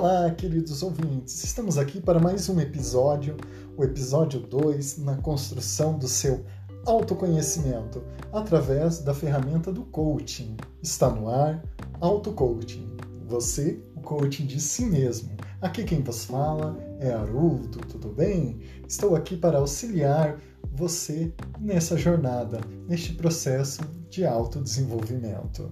Olá, queridos ouvintes! Estamos aqui para mais um episódio, o episódio 2, na construção do seu autoconhecimento através da ferramenta do coaching. Está no ar, auto-coaching. Você, o coaching de si mesmo. Aqui quem vos fala é Haroldo, tudo bem? Estou aqui para auxiliar você nessa jornada, neste processo de autodesenvolvimento.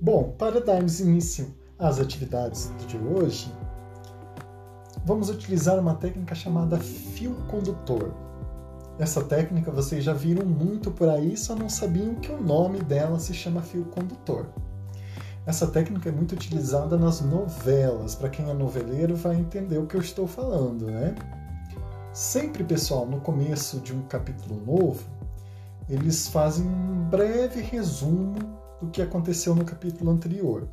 Bom, para darmos início às atividades de hoje, vamos utilizar uma técnica chamada fio condutor. Essa técnica vocês já viram muito por aí, só não sabiam que o nome dela se chama fio condutor. Essa técnica é muito utilizada nas novelas. Para quem é noveleiro vai entender o que eu estou falando, né? Sempre, pessoal, no começo de um capítulo novo, eles fazem um breve resumo do que aconteceu no capítulo anterior.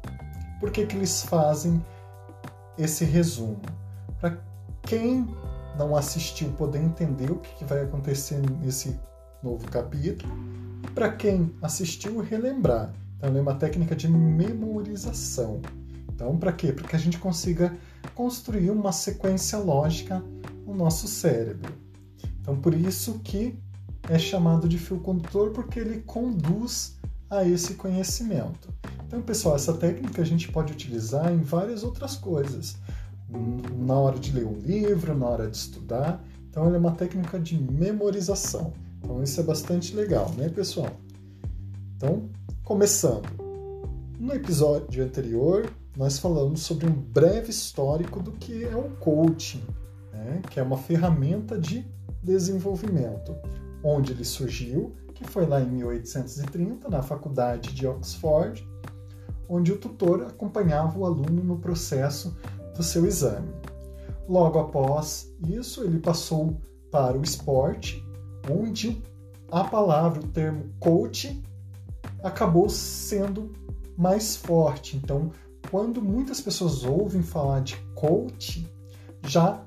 Por que, que eles fazem esse resumo? Para quem não assistiu poder entender o que, que vai acontecer nesse novo capítulo, e para quem assistiu relembrar. Então, é uma técnica de memorização. Então, para quê? Para que a gente consiga construir uma sequência lógica no nosso cérebro. Então, por isso que é chamado de fio condutor, porque ele conduz a esse conhecimento. Então, pessoal, essa técnica a gente pode utilizar em várias outras coisas. Na hora de ler um livro, na hora de estudar. Então, ela é uma técnica de memorização. Então, isso é bastante legal, né, pessoal? Então, começando. No episódio anterior, nós falamos sobre um breve histórico do que é o coaching, né? que é uma ferramenta de desenvolvimento, onde ele surgiu que foi lá em 1830, na Faculdade de Oxford, onde o tutor acompanhava o aluno no processo do seu exame. Logo após isso, ele passou para o esporte, onde a palavra, o termo coach, acabou sendo mais forte. Então, quando muitas pessoas ouvem falar de coach, já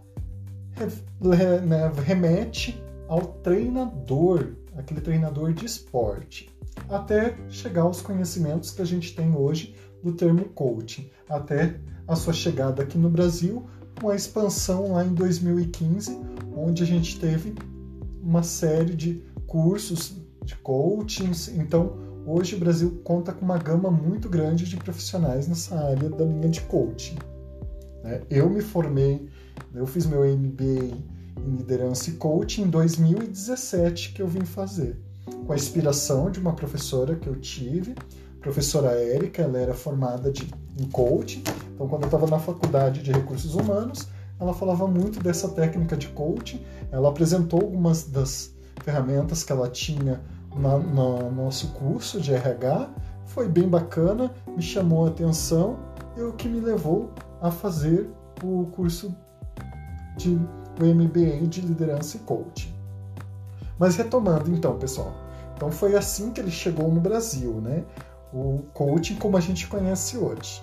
né, remete ao treinador aquele treinador de esporte, até chegar aos conhecimentos que a gente tem hoje do termo coaching, até a sua chegada aqui no Brasil, com a expansão lá em 2015, onde a gente teve uma série de cursos de coachings. Então, hoje o Brasil conta com uma gama muito grande de profissionais nessa área da linha de coaching. Né? Eu me formei, eu fiz meu MBA em liderança e coaching em 2017 que eu vim fazer, com a inspiração de uma professora que eu tive, professora Érica, ela era formada de, em coaching, então quando eu estava na faculdade de recursos humanos, ela falava muito dessa técnica de coaching, ela apresentou algumas das ferramentas que ela tinha na, no nosso curso de RH, foi bem bacana, me chamou a atenção e o que me levou a fazer o curso de o MBA de liderança e coaching. Mas retomando então, pessoal. Então foi assim que ele chegou no Brasil, né? O coaching como a gente conhece hoje.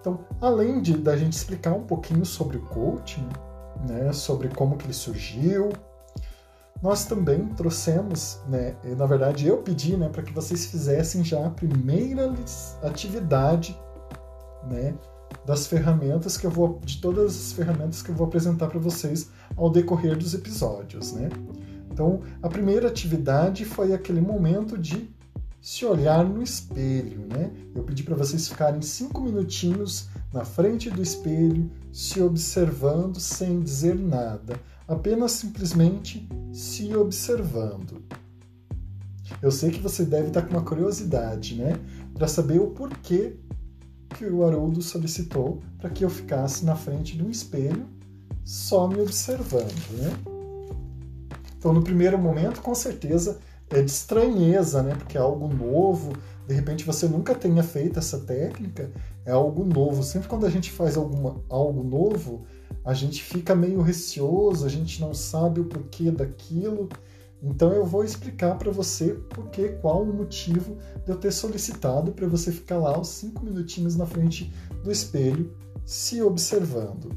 Então, além de da gente explicar um pouquinho sobre o coaching, né, sobre como que ele surgiu, nós também trouxemos, né, na verdade eu pedi, né, para que vocês fizessem já a primeira atividade, né, das ferramentas que eu vou de todas as ferramentas que eu vou apresentar para vocês ao decorrer dos episódios, né? Então, a primeira atividade foi aquele momento de se olhar no espelho, né? Eu pedi para vocês ficarem cinco minutinhos na frente do espelho, se observando sem dizer nada, apenas simplesmente se observando. Eu sei que você deve estar com uma curiosidade, né? Para saber o porquê que o Haroldo solicitou para que eu ficasse na frente de um espelho só me observando. Né? Então, no primeiro momento, com certeza, é de estranheza, né? porque é algo novo, de repente você nunca tenha feito essa técnica, é algo novo. Sempre quando a gente faz alguma, algo novo, a gente fica meio receoso, a gente não sabe o porquê daquilo. Então eu vou explicar para você porque, qual o motivo de eu ter solicitado para você ficar lá os cinco minutinhos na frente do espelho se observando.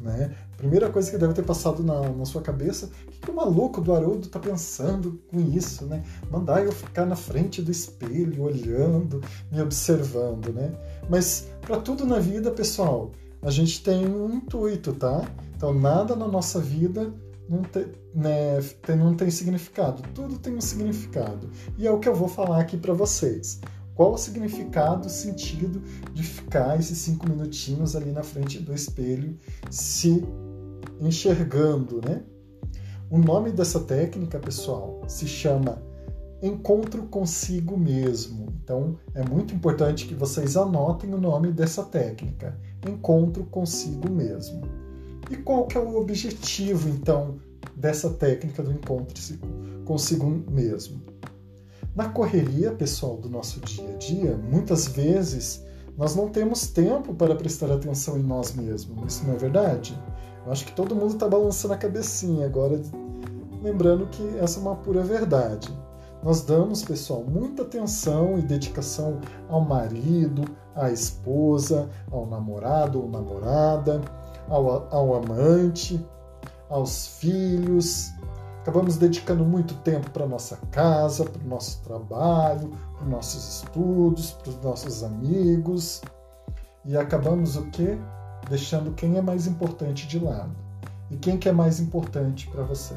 Né? Primeira coisa que deve ter passado na, na sua cabeça, o que, que o maluco do Haroldo tá pensando com isso, né? Mandar eu ficar na frente do espelho, olhando, me observando, né? Mas para tudo na vida, pessoal, a gente tem um intuito, tá? Então nada na nossa vida não tem, né, não tem significado. Tudo tem um significado. E é o que eu vou falar aqui para vocês. Qual o significado, o sentido de ficar esses cinco minutinhos ali na frente do espelho se enxergando, né? O nome dessa técnica, pessoal, se chama encontro consigo mesmo. Então, é muito importante que vocês anotem o nome dessa técnica, encontro consigo mesmo. E qual que é o objetivo, então, dessa técnica do encontro consigo mesmo? Na correria, pessoal, do nosso dia a dia, muitas vezes nós não temos tempo para prestar atenção em nós mesmos. Isso não é verdade? Eu acho que todo mundo está balançando a cabecinha agora, lembrando que essa é uma pura verdade. Nós damos, pessoal, muita atenção e dedicação ao marido, à esposa, ao namorado ou namorada, ao, ao amante, aos filhos. Acabamos dedicando muito tempo para nossa casa, para o nosso trabalho, para os nossos estudos, para os nossos amigos. E acabamos o quê? Deixando quem é mais importante de lado. E quem que é mais importante para você?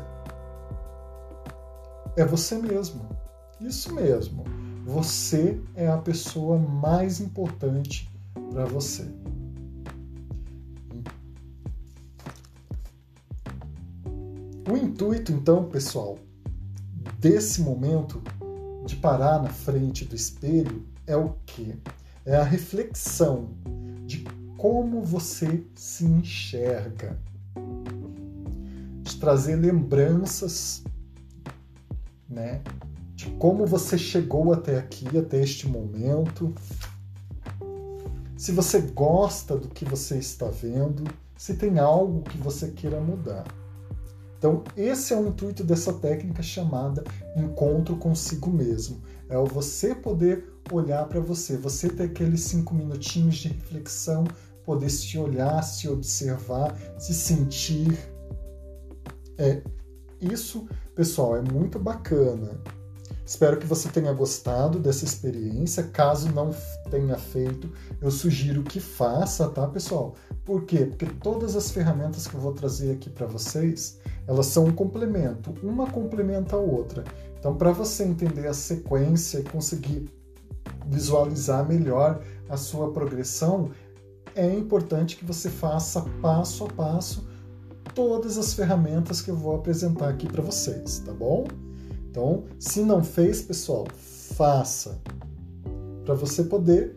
é você mesmo. Isso mesmo. Você é a pessoa mais importante para você. O intuito, então, pessoal, desse momento de parar na frente do espelho é o que? É a reflexão de como você se enxerga, de trazer lembranças né? De como você chegou até aqui, até este momento. Se você gosta do que você está vendo, se tem algo que você queira mudar. Então, esse é o intuito dessa técnica chamada encontro consigo mesmo. É o você poder olhar para você, você ter aqueles cinco minutinhos de reflexão, poder se olhar, se observar, se sentir. É, isso, pessoal, é muito bacana. Espero que você tenha gostado dessa experiência. Caso não tenha feito, eu sugiro que faça, tá, pessoal? Por quê? Porque todas as ferramentas que eu vou trazer aqui para vocês, elas são um complemento, uma complementa a outra. Então, para você entender a sequência e conseguir visualizar melhor a sua progressão, é importante que você faça passo a passo todas as ferramentas que eu vou apresentar aqui para vocês, tá bom? Então, se não fez, pessoal, faça para você poder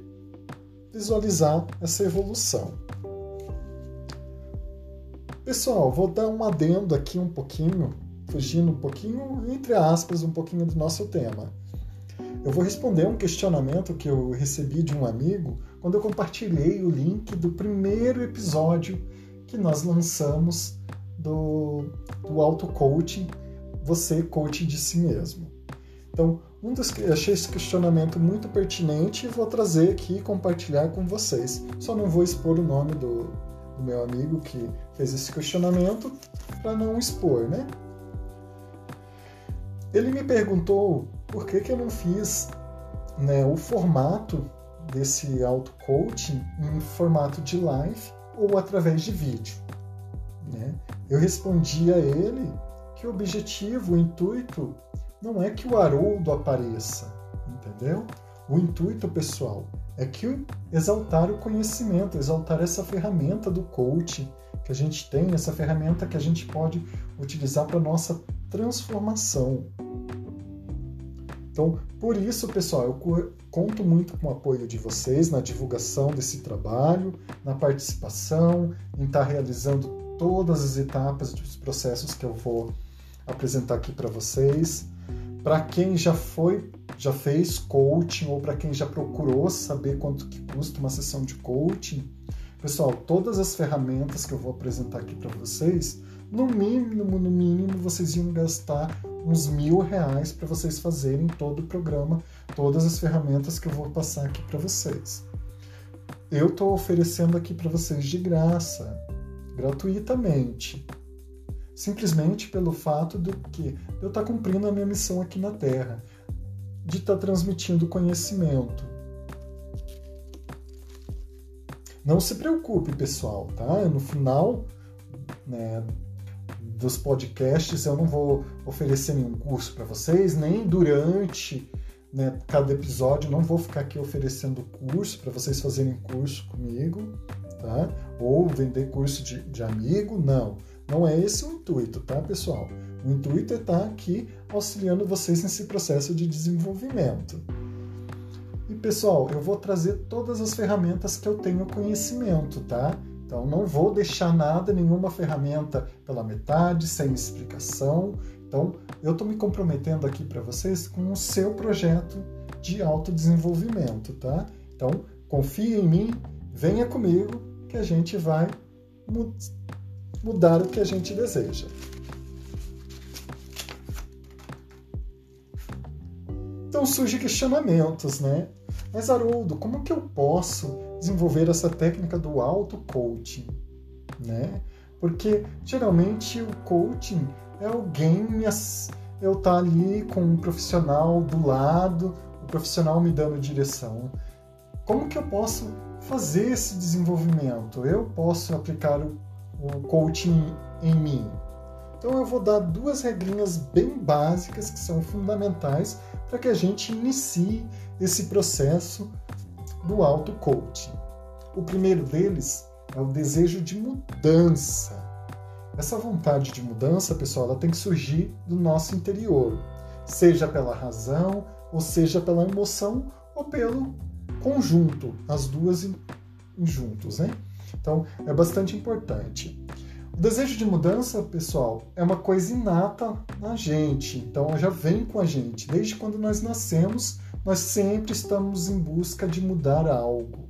visualizar essa evolução. Pessoal, vou dar um adendo aqui um pouquinho, fugindo um pouquinho, entre aspas, um pouquinho do nosso tema. Eu vou responder um questionamento que eu recebi de um amigo quando eu compartilhei o link do primeiro episódio que nós lançamos do, do auto-coaching, você coach de si mesmo. Então, um dos, achei esse questionamento muito pertinente e vou trazer aqui e compartilhar com vocês. Só não vou expor o nome do, do meu amigo que fez esse questionamento para não expor, né? Ele me perguntou por que, que eu não fiz né, o formato desse auto-coaching em formato de live ou através de vídeo. Né? Eu respondi a ele que o objetivo, o intuito, não é que o Haroldo apareça, entendeu? O intuito, pessoal, é que exaltar o conhecimento, exaltar essa ferramenta do coaching que a gente tem, essa ferramenta que a gente pode utilizar para nossa transformação. Então, por isso, pessoal, eu conto muito com o apoio de vocês na divulgação desse trabalho, na participação, em estar realizando todas as etapas dos processos que eu vou apresentar aqui para vocês. Para quem já foi, já fez coaching ou para quem já procurou saber quanto que custa uma sessão de coaching, pessoal, todas as ferramentas que eu vou apresentar aqui para vocês, no mínimo, no mínimo, vocês iam gastar uns mil reais para vocês fazerem todo o programa, todas as ferramentas que eu vou passar aqui para vocês. Eu estou oferecendo aqui para vocês de graça gratuitamente. Simplesmente pelo fato de que eu estar tá cumprindo a minha missão aqui na Terra, de estar tá transmitindo conhecimento. Não se preocupe, pessoal, tá? No final né, dos podcasts eu não vou oferecer nenhum curso para vocês, nem durante né, cada episódio, não vou ficar aqui oferecendo curso para vocês fazerem curso comigo, tá? Ou vender curso de, de amigo, não. Não é esse o intuito, tá, pessoal? O intuito é estar tá aqui auxiliando vocês nesse processo de desenvolvimento. E pessoal, eu vou trazer todas as ferramentas que eu tenho conhecimento, tá? Então não vou deixar nada, nenhuma ferramenta pela metade, sem explicação. Então eu estou me comprometendo aqui para vocês com o seu projeto de autodesenvolvimento, tá? Então confie em mim, venha comigo que a gente vai mudar o que a gente deseja. Então surgem questionamentos, né? Mas Haroldo, como que eu posso desenvolver essa técnica do auto-coaching? Né? Porque geralmente o coaching é alguém eu estar tá ali com um profissional do lado, o profissional me dando direção. Como que eu posso fazer esse desenvolvimento? Eu posso aplicar o, o coaching em mim? Então eu vou dar duas regrinhas bem básicas que são fundamentais para que a gente inicie esse processo do auto-coaching. O primeiro deles é o desejo de mudança. Essa vontade de mudança, pessoal, ela tem que surgir do nosso interior, seja pela razão, ou seja pela emoção, ou pelo conjunto, as duas juntos, né? Então, é bastante importante. O desejo de mudança, pessoal, é uma coisa inata na gente, então já vem com a gente. Desde quando nós nascemos, nós sempre estamos em busca de mudar algo.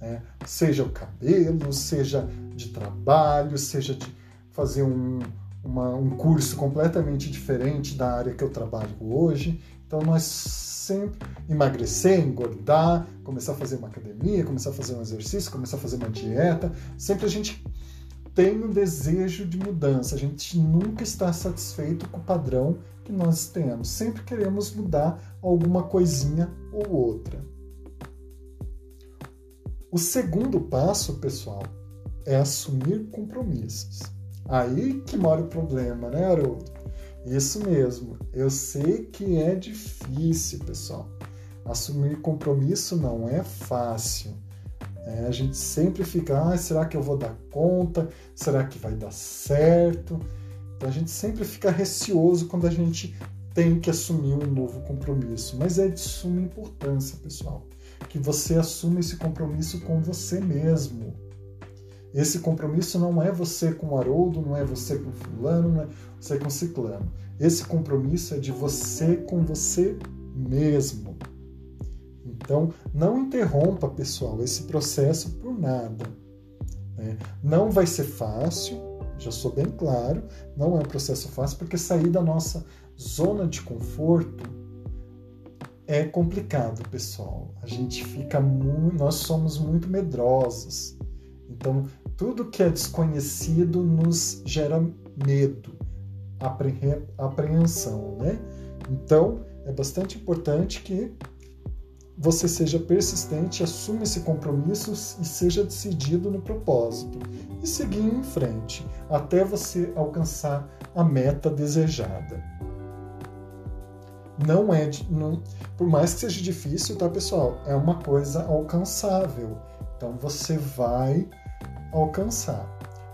Né? Seja o cabelo, seja de trabalho, seja de fazer um, uma, um curso completamente diferente da área que eu trabalho hoje. Então nós sempre emagrecer, engordar, começar a fazer uma academia, começar a fazer um exercício, começar a fazer uma dieta. Sempre a gente tem um desejo de mudança. A gente nunca está satisfeito com o padrão que nós temos. Sempre queremos mudar alguma coisinha ou outra. O segundo passo, pessoal, é assumir compromissos. Aí que mora o problema, né, Haroldo? Isso mesmo. Eu sei que é difícil, pessoal. Assumir compromisso não é fácil. É, a gente sempre fica, ah, será que eu vou dar conta? Será que vai dar certo? Então a gente sempre fica receoso quando a gente tem que assumir um novo compromisso. Mas é de suma importância, pessoal, que você assuma esse compromisso com você mesmo. Esse compromisso não é você com o Haroldo, não é você com fulano, não é você com ciclano. Esse compromisso é de você com você mesmo. Então, não interrompa, pessoal, esse processo por nada. Né? Não vai ser fácil, já sou bem claro, não é um processo fácil, porque sair da nossa zona de conforto é complicado, pessoal. A gente fica muito, nós somos muito medrosos. Então, tudo que é desconhecido nos gera medo, apreensão, né? Então, é bastante importante que você seja persistente, assuma esse compromisso e seja decidido no propósito e seguir em frente até você alcançar a meta desejada. Não é, não, por mais que seja difícil, tá pessoal? É uma coisa alcançável. Então você vai alcançar.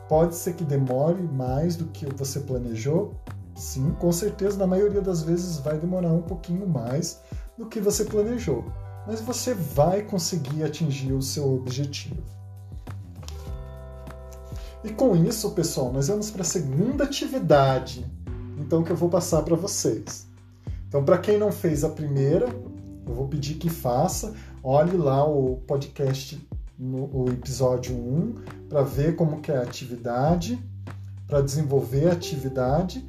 Pode ser que demore mais do que você planejou? Sim, com certeza, na maioria das vezes vai demorar um pouquinho mais do que você planejou mas você vai conseguir atingir o seu objetivo. E com isso, pessoal, nós vamos para a segunda atividade, então que eu vou passar para vocês. Então, para quem não fez a primeira, eu vou pedir que faça. Olhe lá o podcast no o episódio 1 para ver como que é a atividade, para desenvolver a atividade,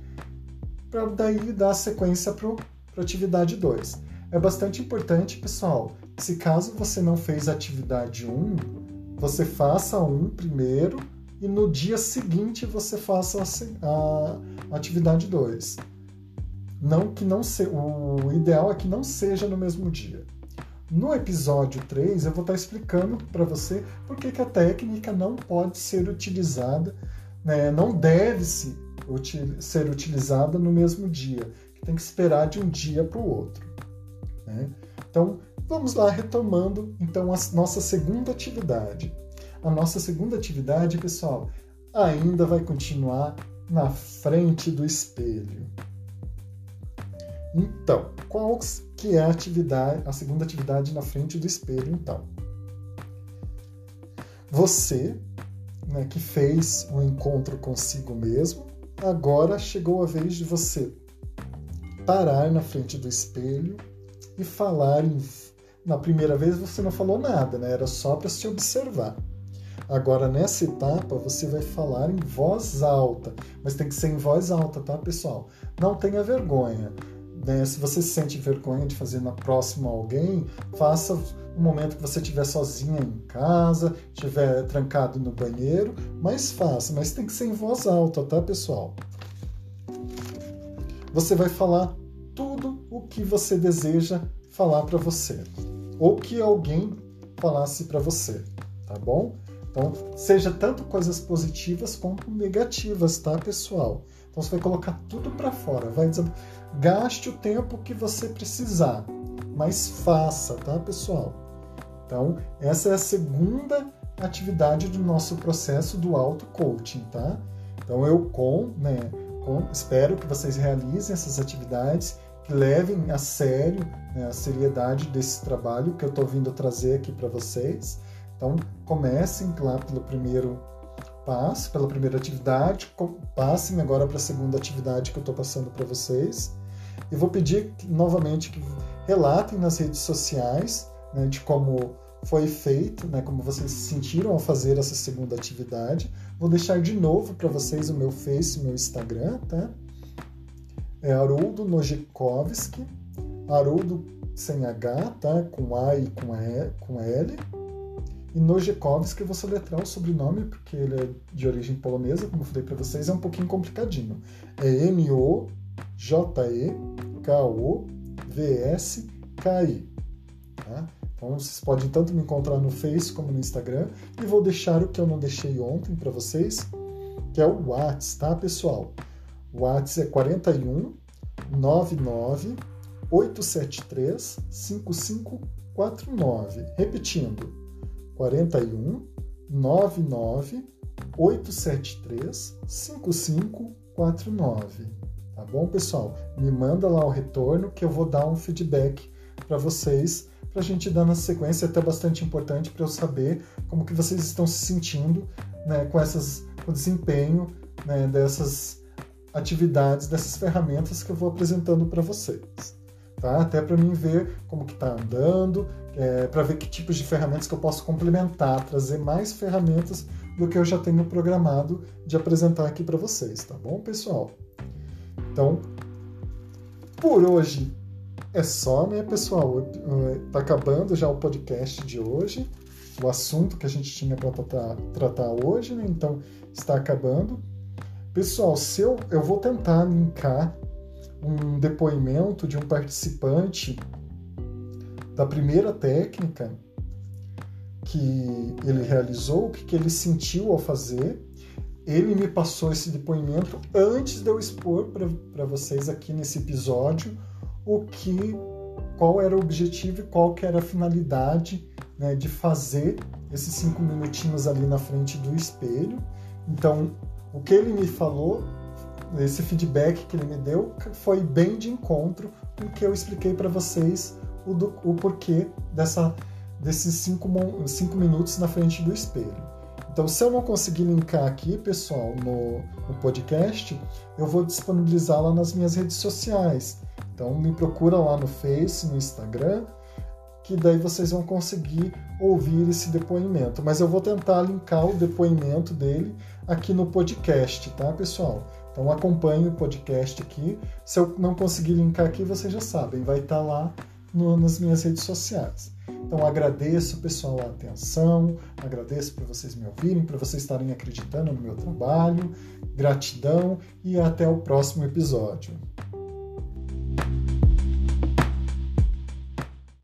para daí dar sequência para a atividade 2. É bastante importante, pessoal, se caso você não fez atividade 1, você faça um primeiro, e no dia seguinte você faça a, a atividade 2. Não que não se, o ideal é que não seja no mesmo dia. No episódio 3, eu vou estar explicando para você por que, que a técnica não pode ser utilizada, né, não deve -se util, ser utilizada no mesmo dia, que tem que esperar de um dia para o outro. Né? Então, vamos lá retomando então a nossa segunda atividade. A nossa segunda atividade, pessoal, ainda vai continuar na frente do espelho. Então, qual que é a atividade, a segunda atividade na frente do espelho, então? Você, né, que fez um encontro consigo mesmo, agora chegou a vez de você parar na frente do espelho e falar em... na primeira vez você não falou nada, né? Era só para se observar. Agora, nessa etapa, você vai falar em voz alta, mas tem que ser em voz alta, tá, pessoal? Não tenha vergonha. Né? Se você sente vergonha de fazer na próxima alguém, faça no momento que você estiver sozinha em casa, estiver trancado no banheiro, mas faça, mas tem que ser em voz alta, tá, pessoal? Você vai falar tudo o que você deseja falar para você, ou que alguém falasse para você, tá bom? Então, seja tanto coisas positivas quanto negativas, tá, pessoal? Então, você vai colocar tudo para fora, vai dizer, gaste o tempo que você precisar, mas faça, tá, pessoal? Então, essa é a segunda atividade do nosso processo do auto-coaching, tá? Então, eu com, né, com, espero que vocês realizem essas atividades, que levem a sério né, a seriedade desse trabalho que eu estou vindo trazer aqui para vocês então, comecem lá pelo primeiro pela primeira atividade, passem agora para a segunda atividade que eu estou passando para vocês. E vou pedir novamente que relatem nas redes sociais né, de como foi feito, né, como vocês se sentiram ao fazer essa segunda atividade. Vou deixar de novo para vocês o meu Face, meu Instagram, tá? É Haroldo Nojikovski, Haroldo sem H, tá? Com A e com, e, com L. E Nojekovski vou soletrar o sobrenome, porque ele é de origem polonesa, como eu falei para vocês, é um pouquinho complicadinho. É M-O-J-E-K-O-V-S-K-I. Tá? Então vocês podem tanto me encontrar no Face como no Instagram. E vou deixar o que eu não deixei ontem para vocês, que é o WhatsApp, tá, pessoal? O WhatsApp é 41 99 873 5549. Repetindo, 41 99 873 5549. Tá bom, pessoal? Me manda lá o retorno que eu vou dar um feedback para vocês, para a gente dar na sequência, é até bastante importante para eu saber como que vocês estão se sentindo né, com, essas, com o desempenho né, dessas atividades, dessas ferramentas que eu vou apresentando para vocês tá? Até para mim ver como que está andando, é, para ver que tipos de ferramentas que eu posso complementar, trazer mais ferramentas do que eu já tenho programado de apresentar aqui para vocês, tá bom, pessoal? Então, por hoje é só, né, pessoal? Tá acabando já o podcast de hoje, o assunto que a gente tinha para tratar, tratar hoje, né? Então, está acabando. Pessoal, se eu, eu vou tentar linkar um depoimento de um participante da primeira técnica que ele realizou, o que, que ele sentiu ao fazer. Ele me passou esse depoimento antes de eu expor para vocês aqui nesse episódio o que, qual era o objetivo e qual que era a finalidade né, de fazer esses cinco minutinhos ali na frente do espelho. Então, o que ele me falou esse feedback que ele me deu foi bem de encontro com o que eu expliquei para vocês o, do, o porquê dessa, desses cinco, cinco minutos na frente do espelho. Então, se eu não conseguir linkar aqui, pessoal, no, no podcast, eu vou disponibilizar lá nas minhas redes sociais. Então, me procura lá no Face, no Instagram, que daí vocês vão conseguir ouvir esse depoimento. Mas eu vou tentar linkar o depoimento dele aqui no podcast, tá, pessoal? Então acompanhe o podcast aqui. Se eu não conseguir linkar aqui, vocês já sabem, vai estar lá no, nas minhas redes sociais. Então agradeço, pessoal, a atenção, agradeço por vocês me ouvirem, por vocês estarem acreditando no meu trabalho. Gratidão e até o próximo episódio.